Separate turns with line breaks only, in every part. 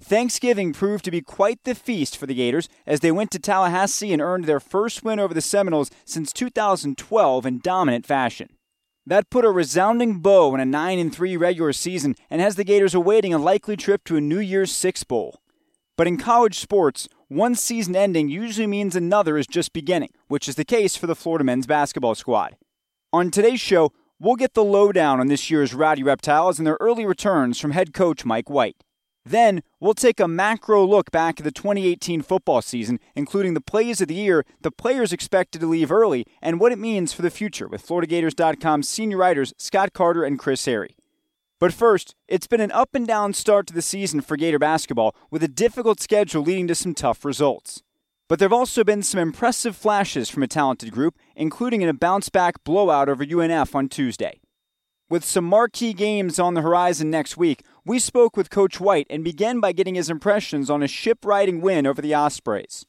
Thanksgiving proved to be quite the feast for the Gators as they went to Tallahassee and earned their first win over the Seminoles since 2012 in dominant fashion. That put a resounding bow in a 9 3 regular season and has the Gators awaiting a likely trip to a New Year's Six Bowl. But in college sports, one season ending usually means another is just beginning, which is the case for the Florida men's basketball squad. On today's show, we'll get the lowdown on this year's Rowdy Reptiles and their early returns from head coach Mike White. Then, we'll take a macro look back at the 2018 football season, including the plays of the year, the players expected to leave early, and what it means for the future with FloridaGators.com senior writers Scott Carter and Chris Harry. But first, it's been an up and down start to the season for Gator basketball, with a difficult schedule leading to some tough results. But there have also been some impressive flashes from a talented group, including in a bounce back blowout over UNF on Tuesday. With some marquee games on the horizon next week, we spoke with Coach White and began by getting his impressions on a ship riding win over the Ospreys.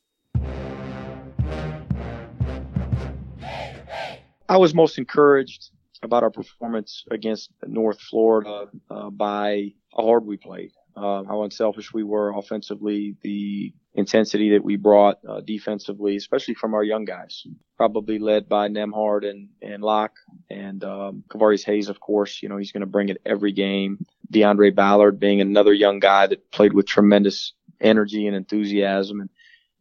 I was most encouraged about our performance against North Florida uh, by how hard we played, uh, how unselfish we were offensively, the intensity that we brought uh, defensively, especially from our young guys. Probably led by Nembhard and and Locke and um, Kevarrius Hayes, of course. You know he's going to bring it every game. Deaundrae Ballard being another young guy that played with tremendous energy and enthusiasm, and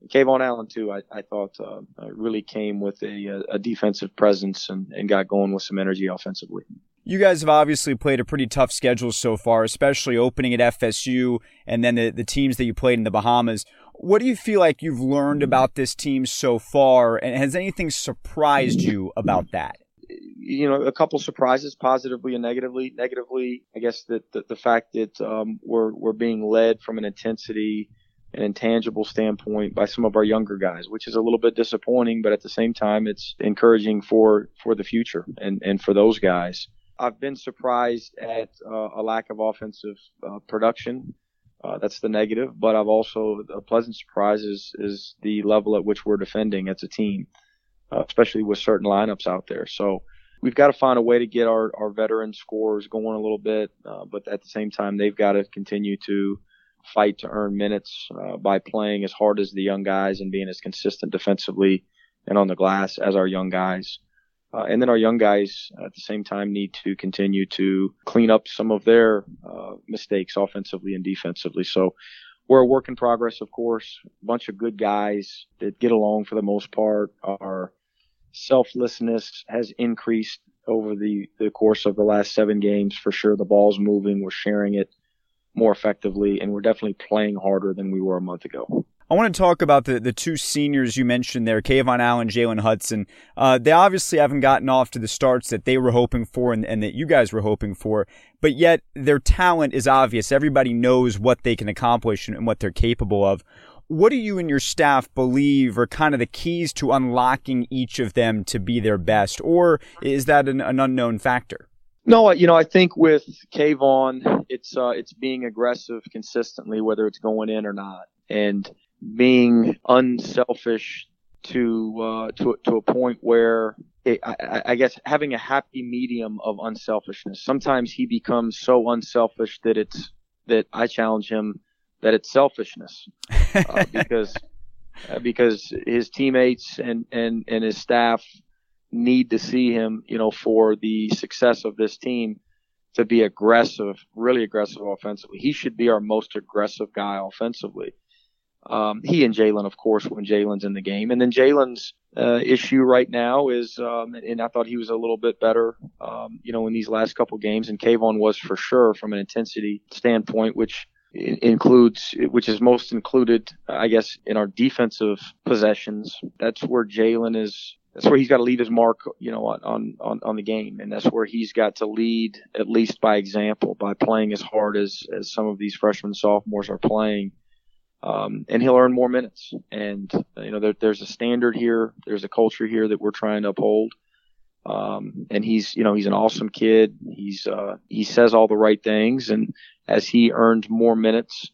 KeVaughn Allen too. I, I thought uh, really came with a, a defensive presence and, and got going with some energy offensively.
You guys have obviously played a pretty tough schedule so far, especially opening at FSU and then the, the teams that you played in the Bahamas. What do you feel like you've learned about this team so far, and has anything surprised you about that?
You know, a couple surprises, positively and negatively. Negatively, I guess that the, the fact that um, we're we're being led from an intensity and intangible standpoint by some of our younger guys, which is a little bit disappointing, but at the same time, it's encouraging for for the future and and for those guys. I've been surprised at uh, a lack of offensive uh, production. Uh, that's the negative, but I've also a pleasant surprise is, is the level at which we're defending as a team, uh, especially with certain lineups out there. So we've got to find a way to get our, our veteran scores going a little bit, uh, but at the same time they've got to continue to fight to earn minutes uh, by playing as hard as the young guys and being as consistent defensively and on the glass as our young guys. Uh, and then our young guys at the same time need to continue to clean up some of their uh, mistakes offensively and defensively. So we're a work in progress, of course. A bunch of good guys that get along for the most part. Our selflessness has increased over the, the course of the last seven games for sure. The ball's moving. We're sharing it more effectively, and we're definitely playing harder than we were a month ago.
I want to talk about the, the two seniors you mentioned there, KeVaughn Allen, Jalen Hudson. Uh, they obviously haven't gotten off to the starts that they were hoping for and, and, that you guys were hoping for, but yet their talent is obvious. Everybody knows what they can accomplish and, and what they're capable of. What do you and your staff believe are kind of the keys to unlocking each of them to be their best, or is that an, an unknown factor?
No, you know, I think with KeVaughn, it's uh, it's being aggressive consistently, whether it's going in or not, and being unselfish to uh, to to a point where it, I, I, guess having a happy medium of unselfishness. Sometimes he becomes so unselfish that it's that I challenge him that it's selfishness uh, because uh, because his teammates and and and his staff need to see him, you know, for the success of this team to be aggressive, really aggressive offensively. He should be our most aggressive guy offensively. Um, he and Jalen, of course, when Jalen's in the game. And then Jalen's uh, issue right now is, um, and I thought he was a little bit better, um, you know, in these last couple games. And KeVaughn was for sure from an intensity standpoint, which includes, which is most included, I guess, in our defensive possessions. That's where Jalen is that's where he's got to leave his mark, you know, on, on, on the game. And that's where he's got to lead at least by example, by playing as hard as, as some of these freshmen sophomores are playing. Um, and he'll earn more minutes. And, you know, there, there's a standard here. There's a culture here that we're trying to uphold. Um, and he's, you know, he's an awesome kid. He's, uh, he says all the right things. And as he earned more minutes,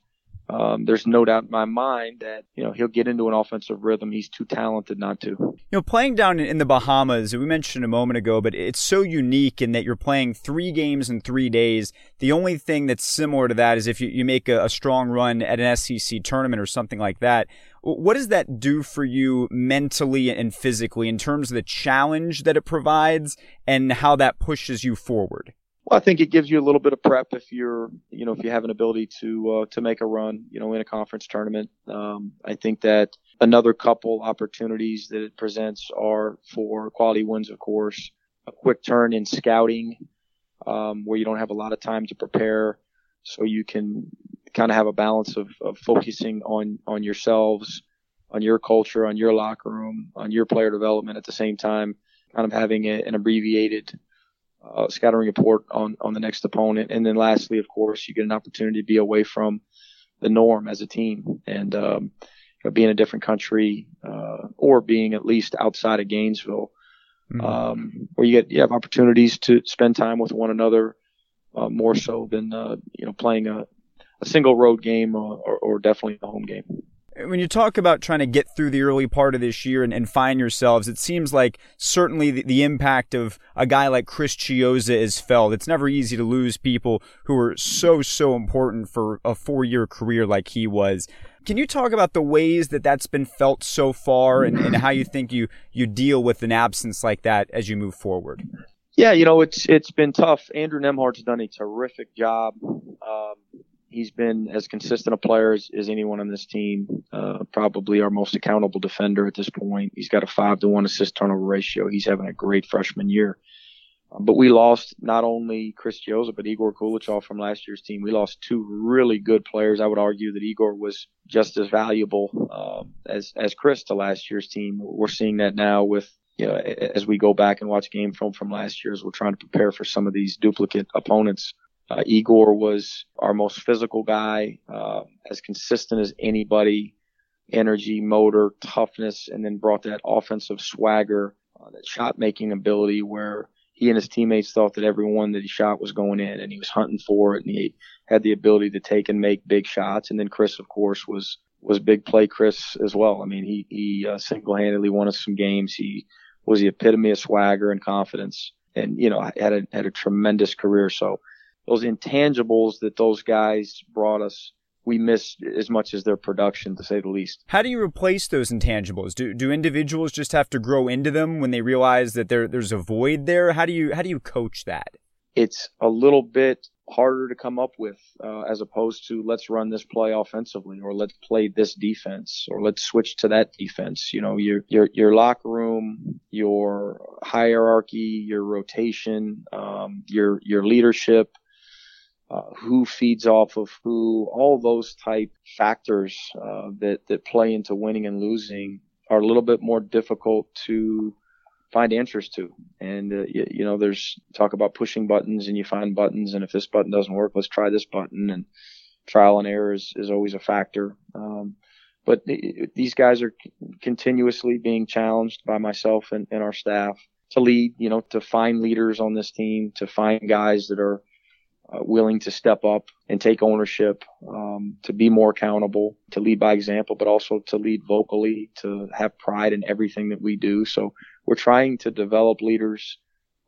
um, there's no doubt in my mind that you know he'll get into an offensive rhythm. He's too talented not to. You
know, playing down in the Bahamas, we mentioned a moment ago, but it's so unique in that you're playing three games in three days. The only thing that's similar to that is if you, you make a, a strong run at an SEC tournament or something like that. What does that do for you mentally and physically in terms of the challenge that it provides and how that pushes you forward?
Well, I think it gives you a little bit of prep if you're, you know, if you have an ability to uh, to make a run, you know, in a conference tournament. Um, I think that another couple opportunities that it presents are for quality wins, of course, a quick turn in scouting, um, where you don't have a lot of time to prepare, so you can kind of have a balance of, of focusing on on yourselves, on your culture, on your locker room, on your player development at the same time, kind of having a, an abbreviated uh, scouting report on, on the next opponent. And then lastly, of course, you get an opportunity to be away from the norm as a team and, um, you know, be in a different country, uh, or being at least outside of Gainesville, mm-hmm. um, where you get, you have opportunities to spend time with one another, uh, more so than, uh, you know, playing a, a single road game or, or, or definitely a home game
when you talk about trying to get through the early part of this year and, and find yourselves, it seems like certainly the, the, impact of a guy like Chris Chiozza is felt. It's never easy to lose people who are so, so important for a four year career like he was. Can you talk about the ways that that's been felt so far and, and how you think you, you deal with an absence like that as you move forward?
Yeah, you know, it's, it's been tough. Andrew Nembhard's done a terrific job. Um, he's been as consistent a player as, as anyone on this team. Uh, probably our most accountable defender at this point. He's got a five to one assist turnover ratio. He's having a great freshman year. Um, but we lost not only Chris Chiozza, but Egor Koulechov from last year's team. We lost two really good players. I would argue that Egor was just as valuable um, as as Chris to last year's team. We're seeing that now with you know as we go back and watch game film from last year as we're trying to prepare for some of these duplicate opponents. Uh, Egor was our most physical guy, uh, as consistent as anybody, energy, motor, toughness, and then brought that offensive swagger, uh, that shot making ability where he and his teammates thought that every one that he shot was going in and he was hunting for it and he had the ability to take and make big shots. And then Chris, of course, was, was big play Chris as well. I mean, he, he uh, single handedly won us some games. He was the epitome of swagger and confidence and, you know, had a, had a tremendous career. So, those intangibles that those guys brought us we miss as much as their production, to say the least.
How do you replace those intangibles? Do do individuals just have to grow into them when they realize that there there's a void there? How do you how do you coach that?
It's a little bit harder to come up with uh, as opposed to let's run this play offensively or let's play this defense or let's switch to that defense. You know, your your your locker room, your hierarchy, your rotation, um, your your leadership uh, who feeds off of who, all those type factors uh, that that play into winning and losing are a little bit more difficult to find answers to. And uh, you, you, know, there's talk about pushing buttons, and you find buttons, and if this button doesn't work, let's try this button. And trial and error is, is always a factor. Um, but these guys are continuously being challenged by myself and, and our staff to lead, you know, to find leaders on this team, to find guys that are willing to step up and take ownership, um, to be more accountable, to lead by example, but also to lead vocally, to have pride in everything that we do. So we're trying to develop leaders,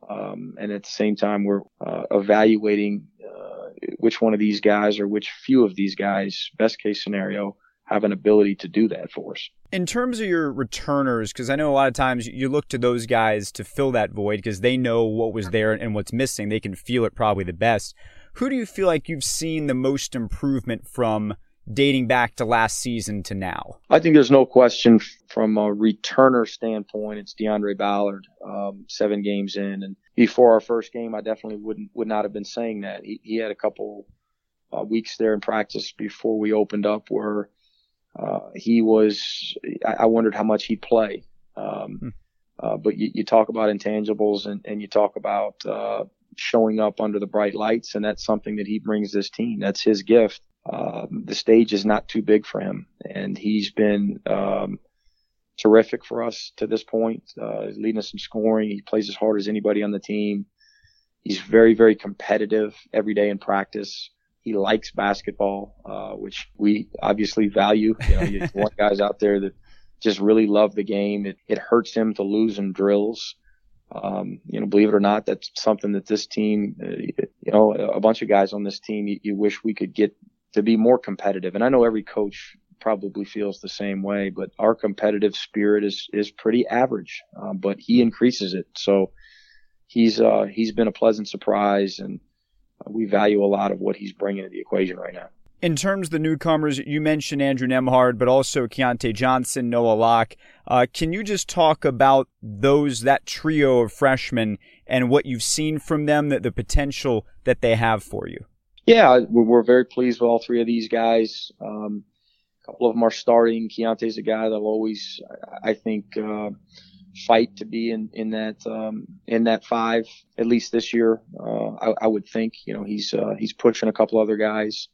um, and at the same time, we're uh, evaluating uh, which one of these guys or which few of these guys, best case scenario, have an ability to do that for us.
In terms of your returners, because I know a lot of times you look to those guys to fill that void because they know what was there and what's missing. They can feel it probably the best. Who do you feel like you've seen the most improvement from dating back to last season to now?
I think there's no question from a returner standpoint. It's Deaundrae Ballard, um, seven games in, and before our first game, I definitely wouldn't would not have been saying that. He, he had a couple uh, weeks there in practice before we opened up where uh, he was, I, I, wondered how much he'd play. Um, hmm. Uh, but you, you, talk about intangibles and, and you talk about uh, showing up under the bright lights, and that's something that he brings this team. That's his gift. Um, the stage is not too big for him, and he's been um, terrific for us to this point. Uh, leading us in scoring. He plays as hard as anybody on the team. He's very, very competitive every day in practice. He likes basketball, uh, which we obviously value. You know, you want guys out there that just really love the game. It, it hurts him to lose in drills. Um, you know, believe it or not, that's something that this team, uh, you know, a bunch of guys on this team, you, you wish we could get to be more competitive. And I know every coach probably feels the same way, but our competitive spirit is, is pretty average, um, but he increases it. So he's, uh, he's been a pleasant surprise and we value a lot of what he's bringing to the equation right now.
In terms of the newcomers, you mentioned Andrew Nembhard, but also Keyontae Johnson, Noah Locke. Uh, can you just talk about those, that trio of freshmen and what you've seen from them, the, the potential that they have for you?
Yeah, we're very pleased with all three of these guys. Um, a couple of them are starting. Keyontae's a guy that'll always, I think, uh, fight to be in in that um, in that five at least this year. Uh, I, I, would think. You know, he's uh, he's pushing a couple other guys.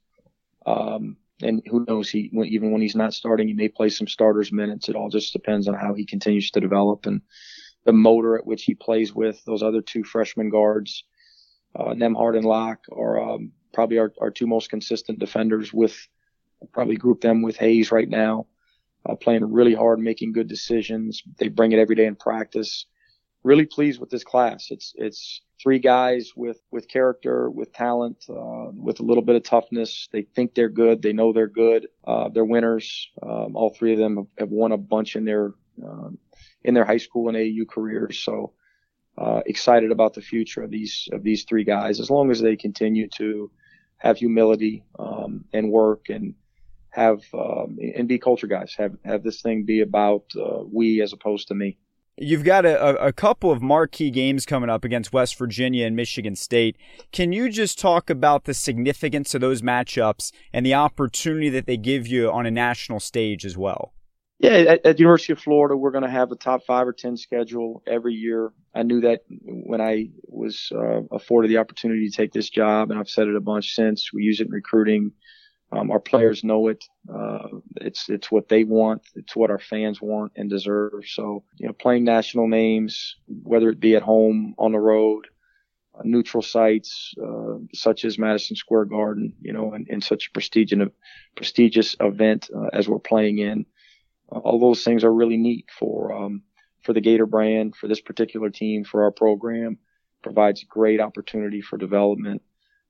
Um, and who knows? He even when he's not starting, he may play some starters minutes. It all just depends on how he continues to develop and the motor at which he plays with those other two freshman guards. Uh, Nembhard and Locke are um, probably our, our two most consistent defenders. With probably group them with Hayes right now, uh, playing really hard, making good decisions. They bring it every day in practice really pleased with this class. It's it's three guys with with character, with talent, uh, with a little bit of toughness. They think they're good. They know they're good. Uh, they're winners. Um, all three of them have, won a bunch in their um, in their high school and AAU careers. So uh, excited about the future of these of these three guys. As long as they continue to have humility um, and work and have um, and be culture guys. Have have this thing be about uh, we as opposed to me.
You've got a, a couple of marquee games coming up against West Virginia and Michigan State. Can you just talk about the significance of those matchups and the opportunity that they give you on a national stage as well?
Yeah, at, at University of Florida, we're going to have a top five or ten schedule every year. I knew that when I was uh, afforded the opportunity to take this job, and I've said it a bunch since. We use it in recruiting. Um, our players know it. Uh, it's it's what they want. It's what our fans want and deserve. So you know, playing national names, whether it be at home, on the road, uh, neutral sites uh, such as Madison Square Garden, you know, and, such a prestigious prestigious event uh, as we're playing in, uh, all those things are really neat for um, for the Gator brand, for this particular team, for our program. Provides great opportunity for development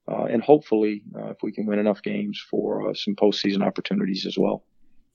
uh, and hopefully, uh, if we can win enough games for uh, some postseason opportunities as well.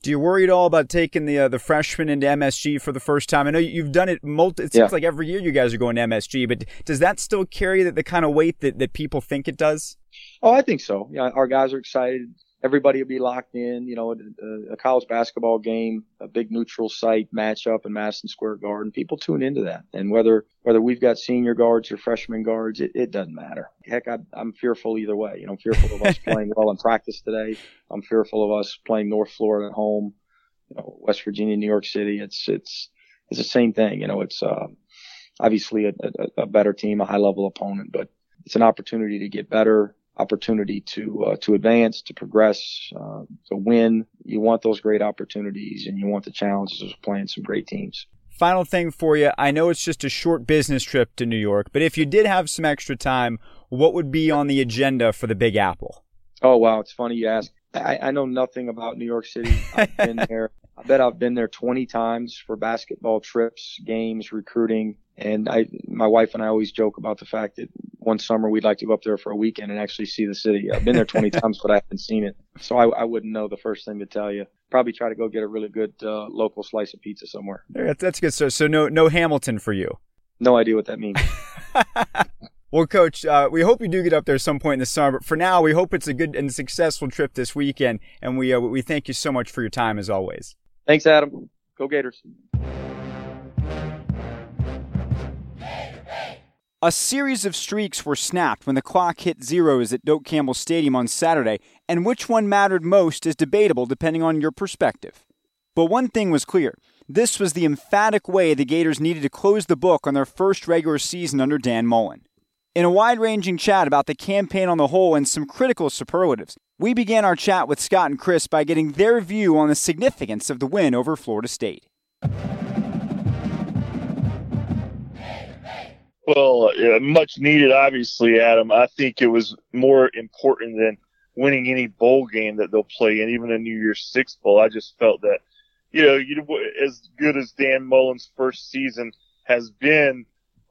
Do you worry at all about taking the uh, the freshmen into MSG for the first time? I know you've done it. Multi- it seems yeah. like every year you guys are going to MSG, but does that still carry the, the kind of weight that, that people think it does?
Oh, I think so. Yeah, our guys are excited everybody will be locked in. You know, a, a, college basketball game, a big neutral site matchup in Madison Square Garden. People tune into that, and whether whether we've got senior guards or freshman guards, it, it doesn't matter. Heck, I, am fearful either way. You know, I'm fearful of us playing well in practice today. I'm fearful of us playing North Florida at home. You know, West Virginia, New York City. It's it's it's the same thing. You know, it's uh, obviously a, a, a better team, a high level opponent, but it's an opportunity to get better opportunity to uh, to advance, to progress, uh, to win. You want those great opportunities, and you want the challenges of playing some great teams.
Final thing for you. I know it's just a short business trip to New York, but if you did have some extra time, what would be on the agenda for the Big Apple?
Oh wow, it's funny you ask. I, I know nothing about New York City. I've been there. I bet I've been there 20 times for basketball trips, games, recruiting. And I, my wife and I always joke about the fact that one summer we'd like to go up there for a weekend and actually see the city. I've been there 20 times, but I haven't seen it. So I, I, wouldn't know the first thing to tell you. Probably try to go get a really good uh, local slice of pizza somewhere.
That's good. So, so no, no Hamilton for you.
No idea what that means.
Well, Coach, uh, we hope you do get up there some point in the summer. But for now, we hope it's a good and successful trip this weekend. And we uh, we thank you so much for your time as always.
Thanks, Adam. Go Gators.
A series of streaks were snapped when the clock hit zeros at Doak Campbell Stadium on Saturday, and which one mattered most is debatable depending on your perspective. But one thing was clear This was the emphatic way the Gators needed to close the book on their first regular season under Dan Mullen. In a wide ranging chat about the campaign on the whole and some critical superlatives, we began our chat with Scott and Chris by getting their view on the significance of the win over Florida State.
Well, uh, much needed, obviously, Adam. I think it was more important than winning any bowl game that they'll play in, even a New Year's Six bowl. I just felt that, you know, you as good as Dan Mullen's first season has been,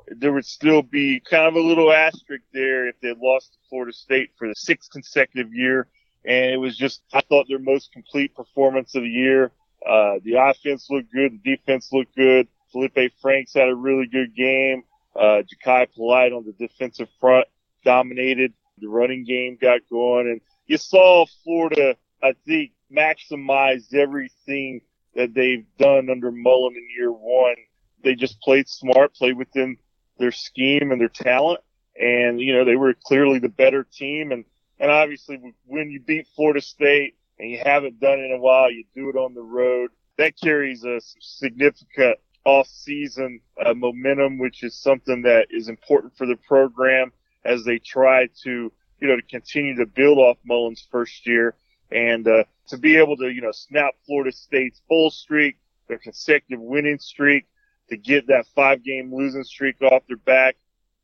there would still be kind of a little asterisk there if they lost to Florida State for the sixth consecutive year. And it was just, I thought their most complete performance of the year. Uh, the offense looked good. The defense looked good. Feleipe Franks had a really good game. Uh, Jachai Polite on the defensive front dominated. The running game got going and you saw Florida, I think, maximize everything that they've done under Mullen in year one. They just played smart, played within their scheme and their talent. And, you know, they were clearly the better team. And, and obviously when you beat Florida State and you haven't done it in a while, you do it on the road. That carries a significant off-season uh, momentum, which is something that is important for the program as they try to, you know, to continue to build off Mullen's first year and uh, to be able to, you know, snap Florida State's full streak, their consecutive winning streak, to get that five-game losing streak off their back.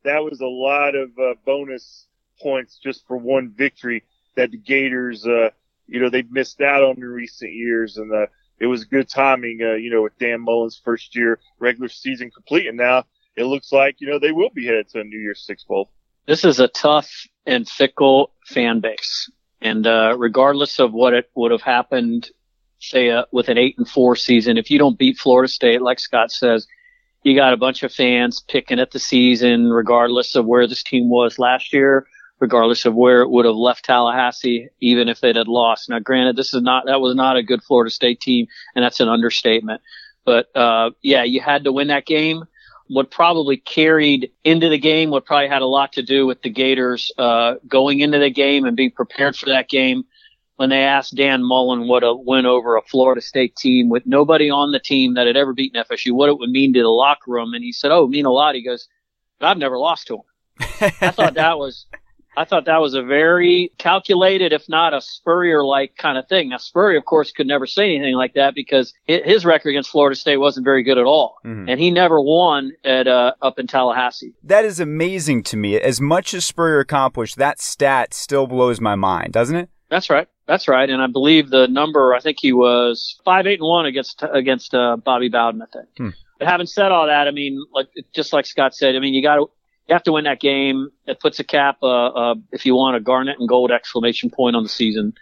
That was a lot of uh, bonus points just for one victory that the Gators, uh, you know, they've missed out on in recent years, and uh, it was good timing, uh, you know, with Dan Mullen's first year regular season complete, and now it looks like you know they will be headed to a New Year's Six bowl.
This is a tough and fickle fan base, and uh, regardless of what it would have happened, say uh, with an eight and four season, if you don't beat Florida State, like Scott says, you got a bunch of fans picking at the season, regardless of where this team was last year regardless of where it would have left Tallahassee, even if it had lost. Now, granted, this is not that was not a good Florida State team, and that's an understatement. But uh, yeah, you had to win that game. What probably carried into the game, what probably had a lot to do with the Gators uh, going into the game and being prepared for that game. When they asked Dan Mullen what a win over a Florida State team with nobody on the team that had ever beaten FSU, what it would mean to the locker room, and he said, "Oh, mean a lot." He goes, "I've never lost to them." I thought that was I thought that was a very calculated, if not a Spurrier like kind of thing. Now, Spurrier, of course, could never say anything like that because his record against Florida State wasn't very good at all. Mm-hmm. And he never won at, uh, up in Tallahassee.
That is amazing to me. As much as Spurrier accomplished, that stat still blows my mind, doesn't it?
That's right. That's right. And I believe the number, I think he was five, eight and one against, against, uh, Bobby Bowden, I think. Hmm. But having said all that, I mean, like, just like Scott said, I mean, you got to, you have to win that game. It puts a cap, uh, uh, if you want, a garnet and gold exclamation point on the season.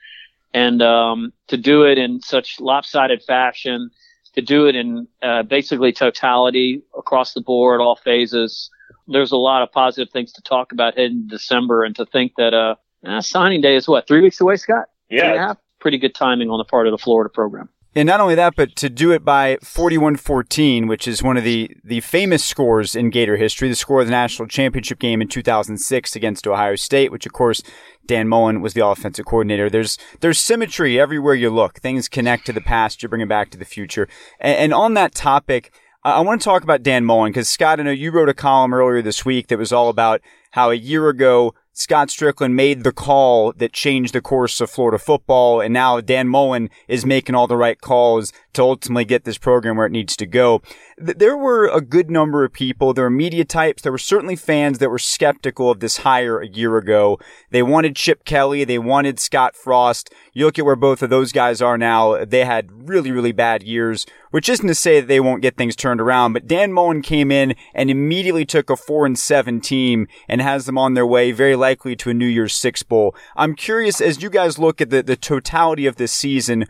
And um, to do it in such lopsided fashion, to do it in uh, basically totality across the board, all phases, there's a lot of positive things to talk about heading December. And to think that uh, uh, signing day is what three weeks away, Scott?
Yeah,
pretty good timing on the part of the Florida program.
And not only that, but to do it by 41-14, which is one of the, the famous scores in Gator history, the score of the national championship game in 2006 against Ohio State, which of course Dan Mullen was the offensive coordinator. There's there's symmetry everywhere you look. Things connect to the past, you bring it back to the future. And, and on that topic, I want to talk about Dan Mullen because Scott, I know you wrote a column earlier this week that was all about how a year ago Scott Stricklin made the call that changed the course of Florida football, and now Dan Mullen is making all the right calls to ultimately get this program where it needs to go. There were a good number of people, there were media types, there were certainly fans that were skeptical of this hire a year ago. They wanted Chip Kelly, they wanted Scott Frost. You look at where both of those guys are now, they had really, really bad years, which isn't to say that they won't get things turned around, but Dan Mullen came in and immediately took a four and seven team and has them on their way very likely to a New Year's Six Bowl. I'm curious, as you guys look at the, the totality of this season,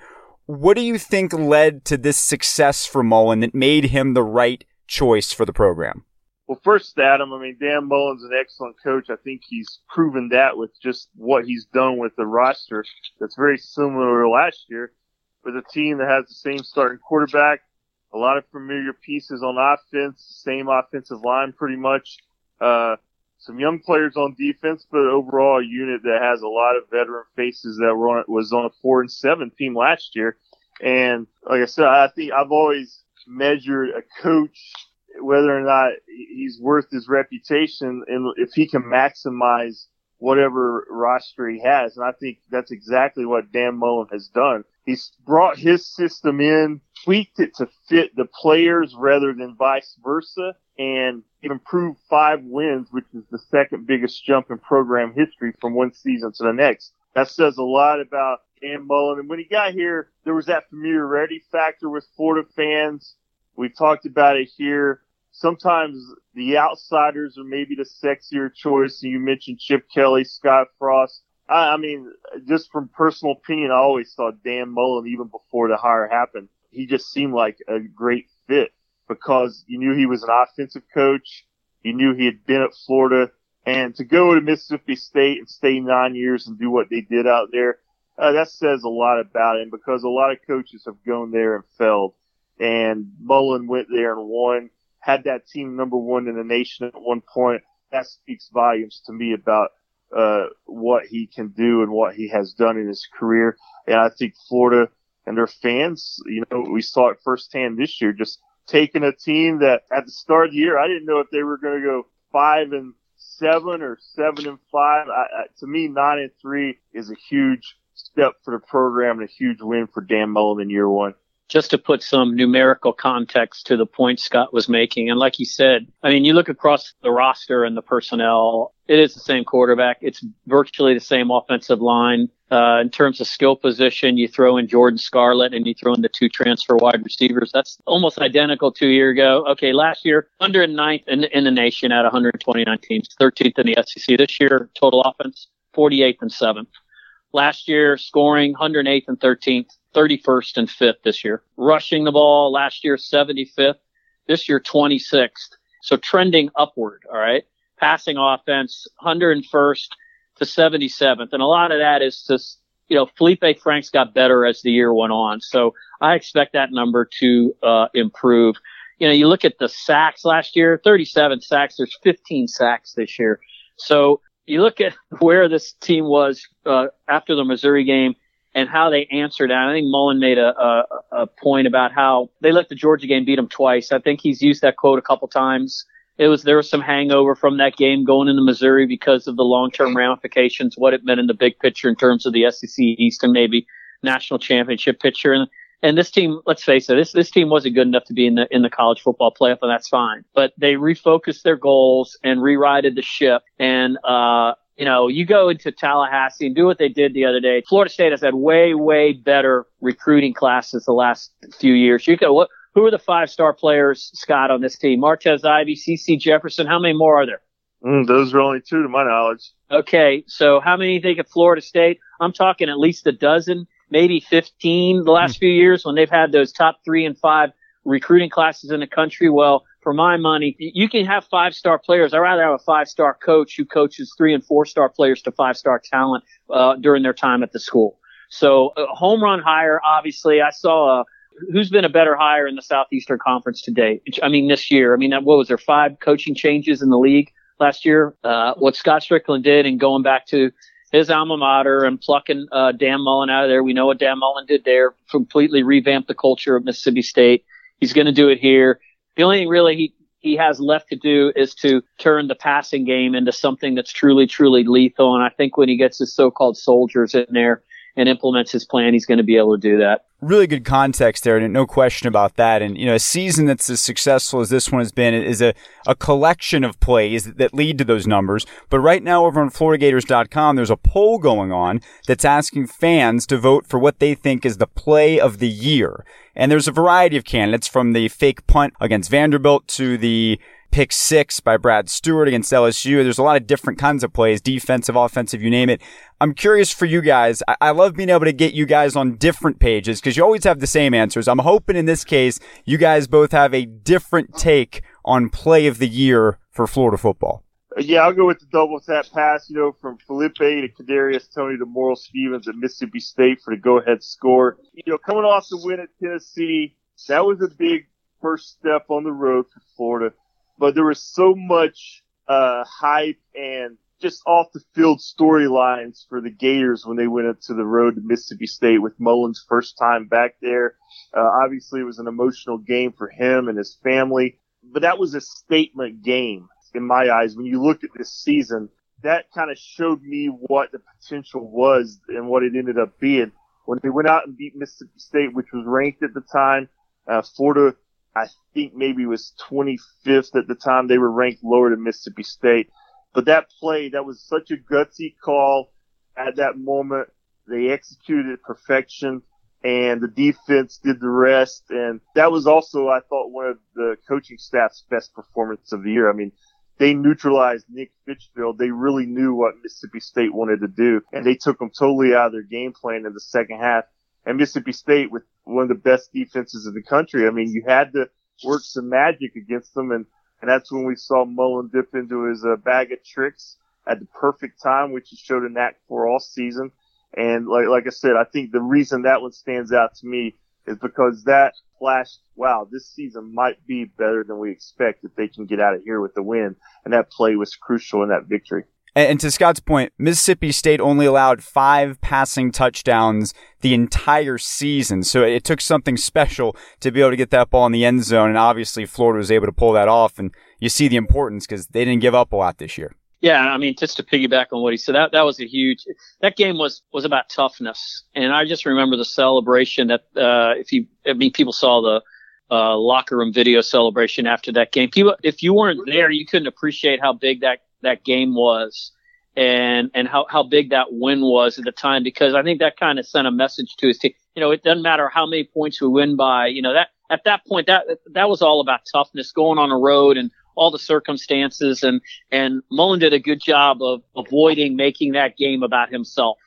what do you think led to this success for Mullen that made him the right choice for the program?
Well, first, Adam, I mean, Dan Mullen's an excellent coach. I think he's proven that with just what he's done with the roster that's very similar to last year with a team that has the same starting quarterback, a lot of familiar pieces on offense, same offensive line pretty much, uh, some young players on defense, but overall a unit that has a lot of veteran faces that were on, was on a four and seven team last year. And like I said, I think I've always measured a coach whether or not he's worth his reputation and if he can maximize whatever roster he has. And I think that's exactly what Dan Mullen has done. He's brought his system in, tweaked it to fit the players rather than vice versa, and improved five wins, which is the second biggest jump in program history from one season to the next. That says a lot about Dan Mullen. And when he got here, there was that familiarity factor with Florida fans. We've talked about it here sometimes the outsiders are maybe the sexier choice. You mentioned Chip Kelly, Scott Frost. I, I mean, just from personal opinion, I always thought Dan Mullen, even before the hire happened, he just seemed like a great fit because you knew he was an offensive coach. You knew he had been at Florida and to go to Mississippi State and stay nine years and do what they did out there, uh, that says a lot about him because a lot of coaches have gone there and failed. And Mullen went there and won had that team number one in the nation at one point. That speaks volumes to me about uh, what he can do and what he has done in his career. And I think Florida and their fans, you know, we saw it firsthand this year, just taking a team that at the start of the year, I didn't know if they were going to go five and seven or seven and five. I, I, to me, nine and three is a huge step for the program and a huge win for Dan Mullen in year one
just to put some numerical context to the point Scott was making. And like you said, I mean, you look across the roster and the personnel, it is the same quarterback. It's virtually the same offensive line. Uh, in terms of skill position, you throw in Jordan Scarlett and you throw in the two transfer wide receivers. That's almost identical two year ago. Okay, last year, 109th in, in the nation at 129 teams, 13th in the SEC. This year, total offense, 48th and 7th. Last year, scoring 108th and 13th. 31st and 5th this year. Rushing the ball last year, 75th. This year, 26th. So trending upward. All right. Passing offense, 101st to 77th. And a lot of that is just, you know, Feleipe Franks got better as the year went on. So I expect that number to, uh, improve. You know, you look at the sacks last year, 37 sacks. There's 15 sacks this year. So you look at where this team was, uh, after the Missouri game and how they answered that. I think Mullen made a, a, a point about how they let the Georgia game beat them twice. I think he's used that quote a couple times. It was there was some hangover from that game going into Missouri because of the long term ramifications, what it meant in the big picture in terms of the SEC East and maybe national championship picture. And and this team, let's face it, this this team wasn't good enough to be in the in the college football playoff, and that's fine. But they refocused their goals and rerighted the ship, and uh, you know, you go into Tallahassee and do what they did the other day. Florida State has had way, way better recruiting classes the last few years. You go, what, who are the five star players, Scott, on this team? Martez Ivey, CeCe Jefferson. How many more are there?
Mm, those are only two to my knowledge.
Okay. So how many think of Florida State? I'm talking at least a dozen, maybe 15 the last mm. few years when they've had those top three and five recruiting classes in the country. Well, for my money, you can have five star players. I'd rather have a five star coach who coaches three and four star players to five star talent uh, during their time at the school. So a home run hire, obviously, I saw a, who's been a better hire in the Southeastern Conference to date. I mean, this year, I mean, what was there five coaching changes in the league last year? Uh, what Scott Stricklin did and going back to his alma mater and plucking uh, Dan Mullen out of there. We know what Dan Mullen did there, completely revamped the culture of Mississippi State. He's going to do it here. The only thing really he, he has left to do is to turn the passing game into something that's truly, truly lethal. And I think when he gets his so-called soldiers in there and implements his plan, he's going to be able to do that
really good context there, and no question about that. And you know, a season that's as successful as this one has been is a, a collection of plays that lead to those numbers. But right now, over on FloridaGators.com, there's a poll going on that's asking fans to vote for what they think is the play of the year. And there's a variety of candidates from the fake punt against Vanderbilt to the pick six by Brad Stewart against LSU. There's a lot of different kinds of plays, defensive, offensive, you name it. I'm curious for you guys. I, I love being able to get you guys on different pages because you always have the same answers. I'm hoping in this case, you guys both have a different take on play of the year for Florida football.
Yeah, I'll go with the double tap pass, you know, from Feleipe to Kadarius Toney to Moral Stephens at Mississippi State for the go ahead score. You know, coming off the win at Tennessee, that was a big first step on the road for Florida but there was so much uh, hype and just off the field storylines for the Gators when they went up to the road to Mississippi State with Mullen's first time back there. Uh, obviously, it was an emotional game for him and his family, but that was a statement game in my eyes. When you look at this season, that kind of showed me what the potential was and what it ended up being. When they went out and beat Mississippi State, which was ranked at the time, uh, Florida, I think maybe it was 25th at the time. They were ranked lower than Mississippi State. But that play, that was such a gutsy call at that moment. They executed perfection and the defense did the rest. And that was also, I thought, one of the coaching staff's best performance of the year. I mean, they neutralized Nick Fitzgerald. They really knew what Mississippi State wanted to do, and they took them totally out of their game plan in the second half. And Mississippi State, with one of the best defenses in the country, I mean, you had to work some magic against them, and and that's when we saw Mullen dip into his uh, bag of tricks at the perfect time, which he showed a knack for all season. And like like I said, I think the reason that one stands out to me is because that flashed, wow, this season might be better than we expect if they can get out of here with the win. And that play was crucial in that victory.
And to Scott's point, Mississippi State only allowed five passing touchdowns the entire season. So it took something special to be able to get that ball in the end zone. And obviously Florida was able to pull that off. And you see the importance because they didn't give up a lot this year.
Yeah, I mean, just to piggyback on what he said, that that was a huge. That game was was about toughness, and I just remember the celebration that uh, if you, I mean, people saw the uh, locker room video celebration after that game. People, if you weren't there, you couldn't appreciate how big that that game was, and and how how big that win was at the time. Because I think that kind of sent a message to his team. You know, it doesn't matter how many points we win by. You know that at that point that that was all about toughness, going on a road and all the circumstances and and Mullen did a good job of avoiding making that game about himself.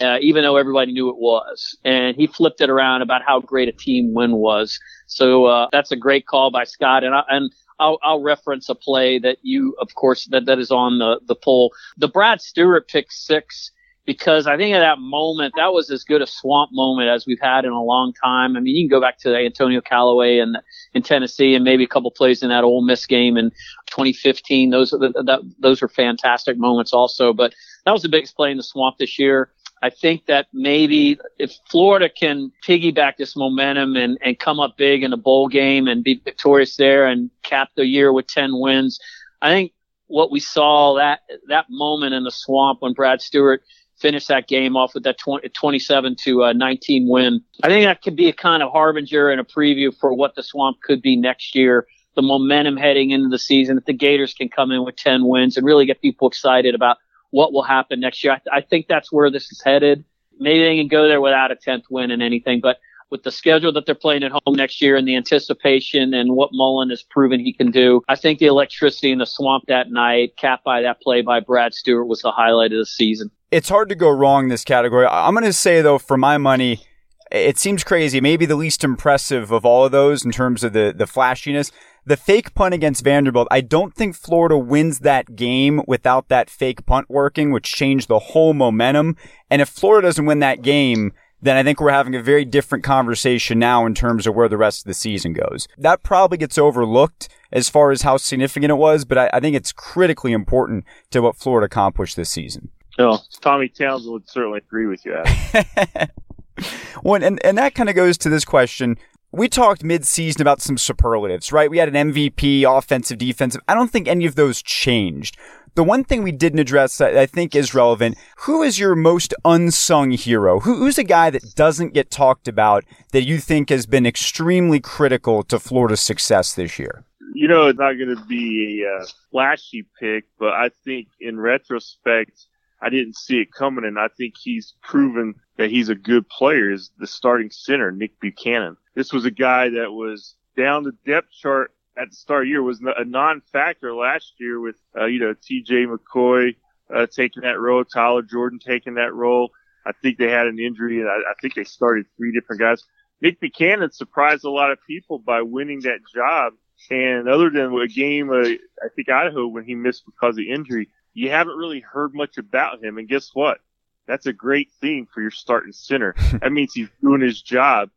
Uh, even though everybody knew it was, and he flipped it around about how great a team win was. So uh, that's a great call by Scott, and I, and I'll, I'll reference a play that you, of course, that that is on the the poll. The Brad Stewart pick six because I think at that moment that was as good a swamp moment as we've had in a long time. I mean, you can go back to Antonio Callaway and in Tennessee and maybe a couple plays in that Ole Miss game in 2015. Those are the, that, those are fantastic moments also. But that was the biggest play in the swamp this year. I think that maybe if Florida can piggyback this momentum and, and come up big in a bowl game and be victorious there and cap the year with 10 wins, I think what we saw that that moment in the swamp when Brad Stewart finished that game off with that 20, 27 to uh, 19 win. I think that could be a kind of harbinger and a preview for what the swamp could be next year. The momentum heading into the season, if the Gators can come in with 10 wins and really get people excited about what will happen next year. I, th- I think that's where this is headed. Maybe they can go there without a 10th win and anything, but with the schedule that they're playing at home next year and the anticipation and what Mullen has proven he can do, I think the electricity in the swamp that night, capped by that play by Brad Stewart, was the highlight of the season
it's hard to go wrong in this category. I'm going to say though, for my money, it seems crazy. Maybe the least impressive of all of those in terms of the, the flashiness. The fake punt against Vanderbilt. I don't think Florida wins that game without that fake punt working, which changed the whole momentum. And if Florida doesn't win that game, then I think we're having a very different conversation now in terms of where the rest of the season goes. That probably gets overlooked as far as how significant it was, but I, I think it's critically important to what Florida accomplished this season.
No, Tommy Townsend would certainly agree with you.
well, and, and that kind of goes to this question. We talked mid-season about some superlatives, right? We had an MVP, offensive, defensive. I don't think any of those changed. The one thing we didn't address that I think is relevant, who is your most unsung hero? Who, who's a guy that doesn't get talked about that you think has been extremely critical to Florida's success this year?
You know, it's not going to be a uh, flashy pick, but I think in retrospect, I didn't see it coming, and I think he's proven that he's a good player. Is the starting center Nick Buchanan? This was a guy that was down the depth chart at the start of the year, was a non-factor last year with uh, you know T.J. McCoy uh, taking that role, Tyler Jordan taking that role. I think they had an injury, and I, I think they started three different guys. Nick Buchanan surprised a lot of people by winning that job. And other than a game, uh, I think Idaho when he missed because of injury, you haven't really heard much about him. And guess what? That's a great thing for your starting center. that means he's doing his job.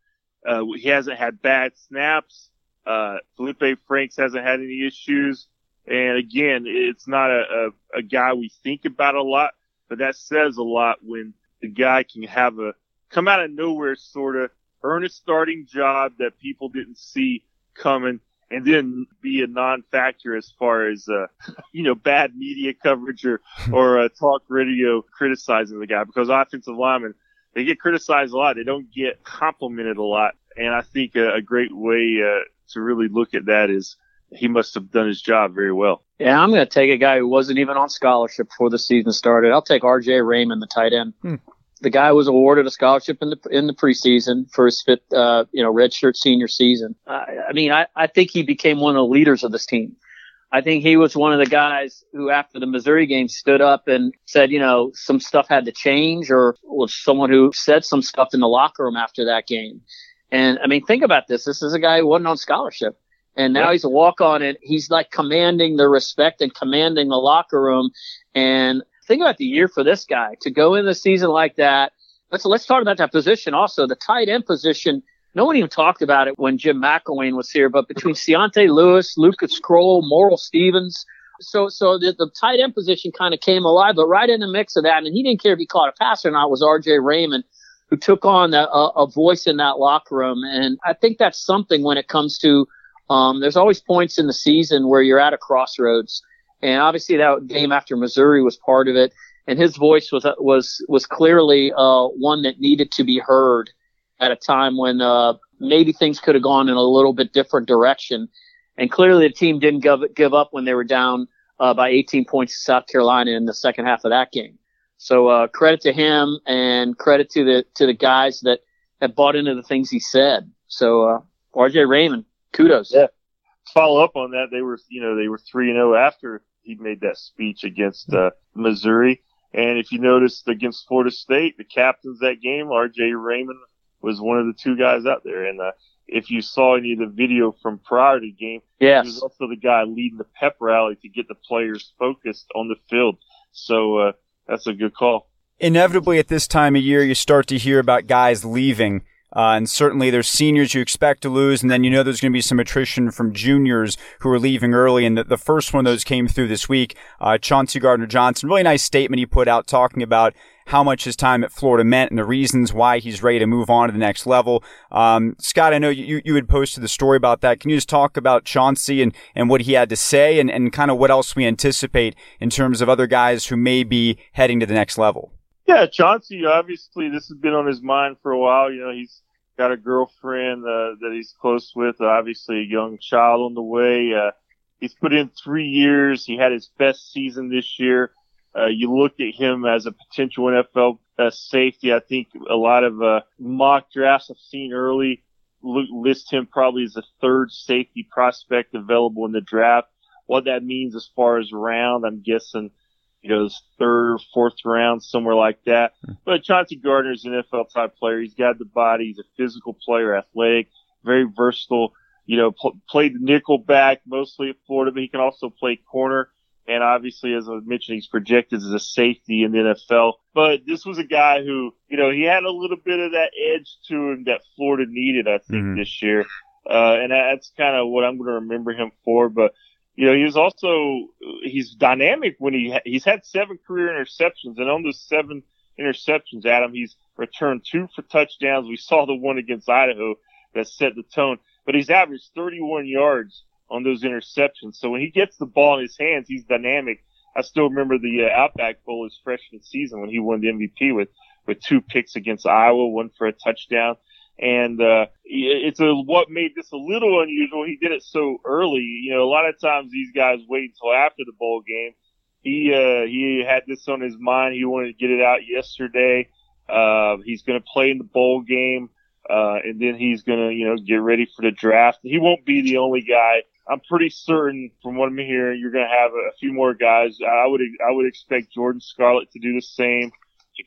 Uh, he hasn't had bad snaps. Uh, Feleipe Franks hasn't had any issues. And again, it's not a, a, a guy we think about a lot, but that says a lot when the guy can have a come out of nowhere sort of earn a starting job that people didn't see coming and then be a non-factor as far as uh, you know bad media coverage or or uh, talk radio criticizing the guy because offensive linemen they get criticized a lot they don't get complimented a lot and I think a, a great way uh, to really look at that is he must have done his job very well.
Yeah, I'm going to take a guy who wasn't even on scholarship before the season started. I'll take R.J. Raymond, the tight end. Hmm. The guy was awarded a scholarship in the in the preseason for his fifth, uh, you know, redshirt senior season. I, I mean, I, I think he became one of the leaders of this team. I think he was one of the guys who, after the Missouri game, stood up and said, you know, some stuff had to change, or was someone who said some stuff in the locker room after that game. And I mean, think about this. This is a guy who wasn't on scholarship. And now he's a walk on and He's like commanding the respect and commanding the locker room. And think about the year for this guy to go in the season like that. Let's, let's talk about that position also. The tight end position. No one even talked about it when Jim McElwain was here, but between C'yontai Lewis, Lucas Krull, Moral Stephens, so so the, the tight end position kind of came alive, but right in the mix of that, and he didn't care if he caught a pass or not, was R.J. Raymond, who took on a, a voice in that locker room, and I think that's something when it comes to um, there's always points in the season where you're at a crossroads, and obviously that game after Missouri was part of it. And his voice was was was clearly uh, one that needed to be heard at a time when uh, maybe things could have gone in a little bit different direction. And clearly the team didn't give give up when they were down uh, by 18 points to South Carolina in the second half of that game. So uh, credit to him and credit to the to the guys that have bought into the things he said. So uh, R.J. Raymond, kudos.
Yeah. Follow up on that, they were, you know, they were three and zero oh after he made that speech against uh, Missouri. And if you noticed against Florida State, the captains that game, R.J. Raymond was one of the two guys out there. And uh, if you saw any of the video from prior to the game,
yes.
he was also the guy leading the pep rally to get the players focused on the field. So uh, that's a good call.
Inevitably, at this time of year, you start to hear about guys leaving. Uh, and certainly there's seniors you expect to lose, and then you know there's going to be some attrition from juniors who are leaving early. And the, the first one of those came through this week. Uh, Chauncey Gardner Johnson, really nice statement he put out talking about how much his time at Florida meant and the reasons why he's ready to move on to the next level. Um, Scott, I know you, you had posted the story about that. Can you just talk about Chauncey and, and what he had to say and, and kind of what else we anticipate in terms of other guys who may be heading to the next level?
Yeah, Chauncey, obviously, this has been on his mind for a while. You know, he's got a girlfriend uh, that he's close with, obviously, a young child on the way. Uh, he's put in three years. He had his best season this year. Uh, you look at him as a potential NFL uh, safety. I think a lot of uh, mock drafts I've seen early list him probably as the third safety prospect available in the draft. What that means as far as round, I'm guessing he goes third, or fourth round, somewhere like that. Hmm. But Chauncey Gardner's an NFL type player. He's got the body. He's a physical player, athletic, very versatile. You know, pl- played the nickel back mostly at Florida, but he can also play corner. And obviously, as I mentioned, he's projected as a safety in the NFL. But this was a guy who, you know, he had a little bit of that edge to him that Florida needed, I think, mm-hmm. this year. Uh, and that's kind of what I'm going to remember him for. But you know, he's also he's dynamic when he he's had seven career interceptions, and on those seven interceptions, Adam, he's returned two for touchdowns. We saw the one against Idaho that set the tone, but he's averaged 31 yards on those interceptions. So when he gets the ball in his hands, he's dynamic. I still remember the uh, Outback Bowl his freshman season when he won the MVP with with two picks against Iowa, one for a touchdown. And, uh, it's a, what made this a little unusual. He did it so early. You know, a lot of times these guys wait until after the bowl game. He, uh, he had this on his mind. He wanted to get it out yesterday. Uh, he's going to play in the bowl game. Uh, and then he's going to, you know, get ready for the draft. He won't be the only guy. I'm pretty certain from what I'm hearing, you're going to have a, a few more guys. I would, I would expect Jordan Scarlett to do the same.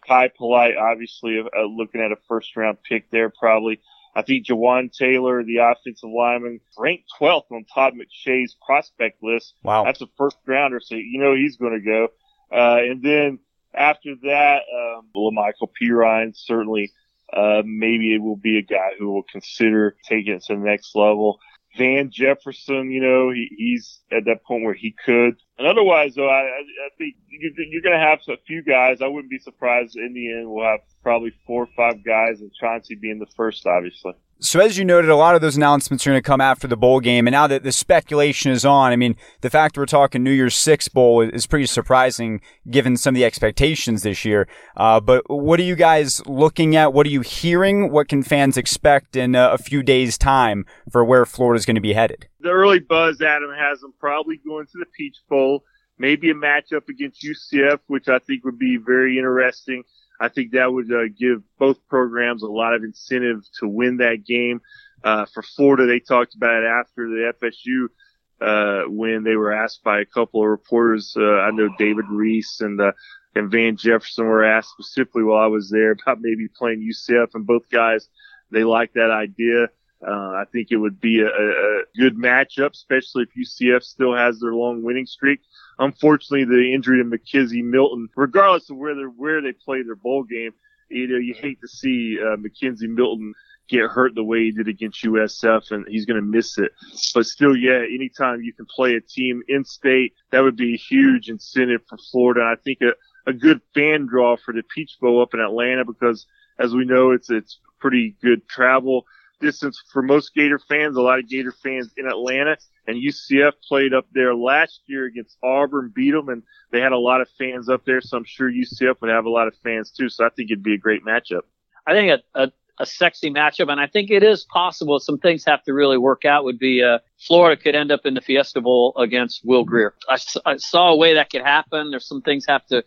Jachai Polite, obviously, uh, looking at a first round pick there, probably. I think Jawaan Taylor, the offensive lineman, ranked 12th on Todd McShay's prospect list.
Wow.
That's a first rounder, so you know he's going to go. Uh, and then after that, um, Lamical Perine, certainly, uh, maybe it will be a guy who will consider taking it to the next level. Van Jefferson, you know, he, he's at that point where he could. And otherwise, though, I, I think you're going to have a few guys. I wouldn't be surprised in the end we'll have probably four or five guys, and Chauncey being the first, obviously.
So as you noted, a lot of those announcements are going to come after the bowl game, and now that the speculation is on, I mean, the fact we're talking New Year's Six bowl is pretty surprising given some of the expectations this year. Uh, but what are you guys looking at? What are you hearing? What can fans expect in a, a few days' time for where Florida's going to be headed?
The early buzz, Adam has them probably going to the Peach Bowl, maybe a matchup against UCF, which I think would be very interesting. I think that would uh, give both programs a lot of incentive to win that game. Uh, for Florida, they talked about it after the FSU uh, when they were asked by a couple of reporters. Uh, I know David Reese and uh, and Van Jefferson were asked specifically while I was there about maybe playing UCF, and both guys they liked that idea. Uh, I think it would be a, a good matchup, especially if UCF still has their long winning streak. Unfortunately, the injury to McKenzie Milton, regardless of where they where they play their bowl game, you know, you hate to see uh, McKenzie Milton get hurt the way he did against USF, and he's going to miss it. But still, yeah, anytime you can play a team in state, that would be a huge incentive for Florida. And I think a, a good fan draw for the Peach Bowl up in Atlanta because, as we know, it's it's pretty good travel distance for most Gator fans. A lot of Gator fans in Atlanta and UCF played up there last year against Auburn, beat them, and they had a lot of fans up there. So I'm sure UCF would have a lot of fans too. So I think it'd be a great matchup.
I think a, a, a sexy matchup, and I think it is possible. Some things have to really work out. Would be uh, Florida could end up in the Fiesta Bowl against Will Grier. I, I saw a way that could happen. There's some things have to.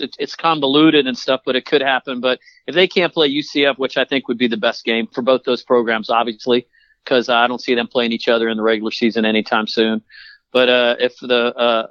It's convoluted and stuff, but it could happen. But if they can't play UCF, which I think would be the best game for both those programs, obviously, because I don't see them playing each other in the regular season anytime soon. But uh, if the uh,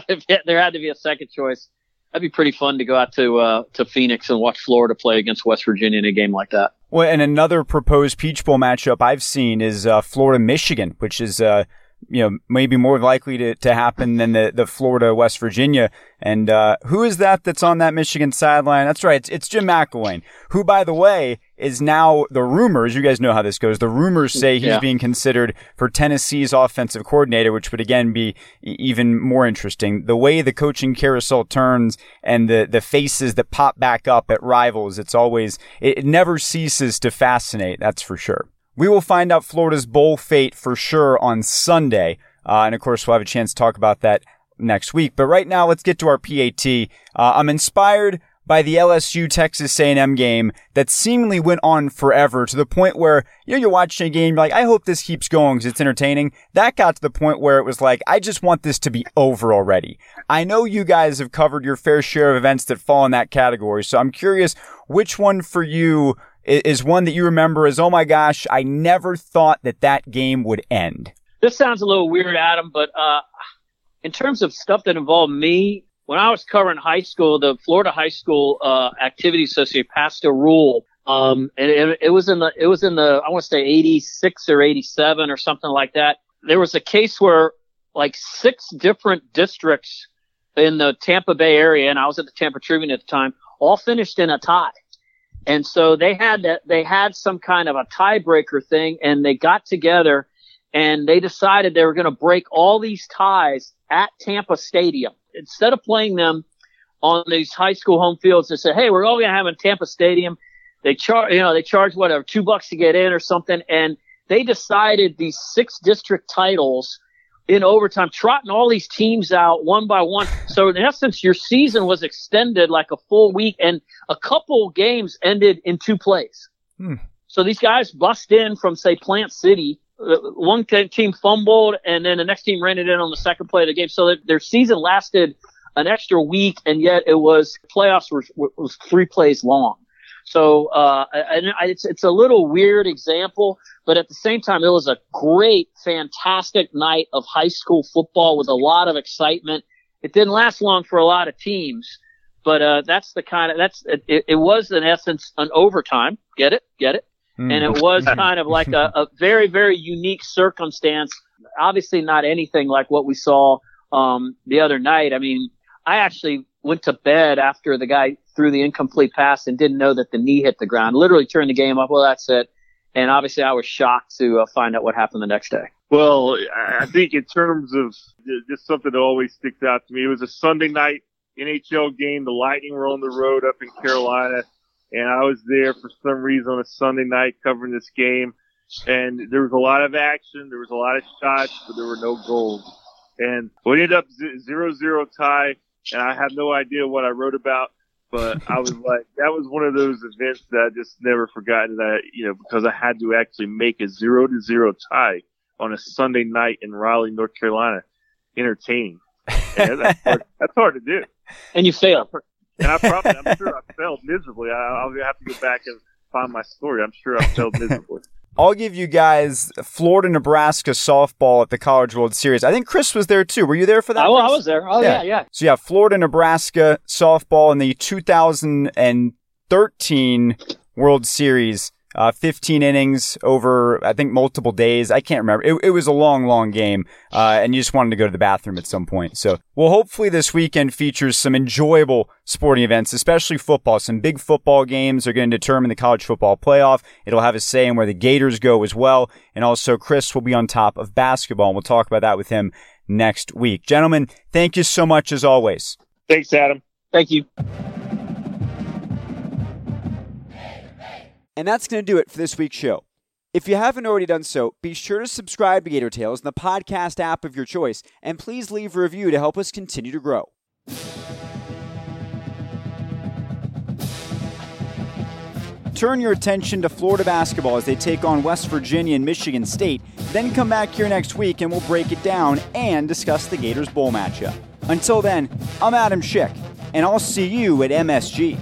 if there had to be a second choice, that'd be pretty fun to go out to uh, to Phoenix and watch Florida play against West Virginia in a game like that.
Well, and another proposed Peach Bowl matchup I've seen is uh, Florida Michigan, which is uh, you know, maybe more likely to, to happen than the, the Florida West Virginia. And, uh, who is that that's on that Michigan sideline? That's right. It's, it's Jim McElwain, who, by the way, is now the rumors. You guys know how this goes. The rumors say he's yeah. being considered for Tennessee's offensive coordinator, which would again be even more interesting. The way the coaching carousel turns and the, the faces that pop back up at rivals, it's always, it, it never ceases to fascinate. That's for sure. We will find out Florida's bowl fate for sure on Sunday. Uh, and of course, we'll have a chance to talk about that next week. But right now, let's get to our PAT. Uh, I'm inspired by the LSU Texas A&M game that seemingly went on forever to the point where, you know, you're watching a game, you're like, I hope this keeps going because it's entertaining. That got to the point where it was like, I just want this to be over already. I know you guys have covered your fair share of events that fall in that category. So I'm curious which one for you is one that you remember as, oh my gosh, I never thought that that game would end?
This sounds a little weird, Adam, but uh, in terms of stuff that involved me, when I was covering high school, the Florida High School uh, Activity Association passed a rule, um, and it, it was in the it was in the I want to say 86 or 87 or something like that. There was a case where like six different districts in the Tampa Bay area, and I was at the Tampa Tribune at the time, all finished in a tie. And so they had that, they had some kind of a tiebreaker thing and they got together and they decided they were going to break all these ties at Tampa Stadium. Instead of playing them on these high school home fields, they said, Hey, we're all going to have in Tampa Stadium. They charge, you know, they charge whatever, two bucks to get in or something. And they decided these six district titles in overtime, trotting all these teams out one by one. So in essence, your season was extended like a full week and a couple games ended in two plays. Hmm. So these guys bust in from say Plant City. Uh, one team fumbled and then the next team ran it in on the second play of the game. So their season lasted an extra week and yet it was playoffs were, was three plays long. So, uh, and it's, it's a little weird example, but at the same time, it was a great, fantastic night of high school football with a lot of excitement. It didn't last long for a lot of teams, but, uh, that's the kind of, that's, it, it was in essence an overtime. Get it? Get it? Mm. And it was kind of like a, a very, very unique circumstance. Obviously not anything like what we saw, um, the other night. I mean, I actually went to bed after the guy threw the incomplete pass and didn't know that the knee hit the ground. Literally turned the game up. Well, that's it. and obviously I was shocked to uh, find out what happened the next day.
Well, I think in terms of just something that always sticks out to me, it was a Sunday night NHL game. The Lightning were on the road up in Carolina, and I was there for some reason on a Sunday night covering this game. And there was a lot of action, there was a lot of shots, but there were no goals. And we ended up zero zero tie, and I have no idea what I wrote about but I was like, that was one of those events that I just never forgot that, you know, because I had to actually make a zero to zero tie on a Sunday night in Raleigh, North Carolina, entertaining. And that's, hard, that's hard to do.
And you failed.
And I probably, I'm sure I failed miserably. I, I'll have to go back and find my story. I'm sure I failed miserably.
I'll give you guys Florida Nebraska softball at the College World Series. I think Chris was there too. Were you there for that?
Oh, I was there. Oh, yeah, yeah. yeah.
So, yeah, Florida Nebraska softball in the 2013 World Series uh, 15 innings over, I think, multiple days. I can't remember. It, it was a long, long game, uh, and you just wanted to go to the bathroom at some point. So, well, hopefully this weekend features some enjoyable sporting events, especially football. Some big football games are going to determine the college football playoff. It'll have a say in where the Gators go as well. And also, Chris will be on top of basketball, and we'll talk about that with him next week. Gentlemen, thank you so much as always.
Thanks, Adam.
Thank you.
And that's going to do it for this week's show. If you haven't already done so, be sure to subscribe to Gator Tales in the podcast app of your choice, and please leave a review to help us continue to grow. Turn your attention to Florida basketball as they take on West Virginia and Michigan State, then come back here next week and we'll break it down and discuss the Gators Bowl matchup. Until then, I'm Adam Schick, and I'll see you at MSG.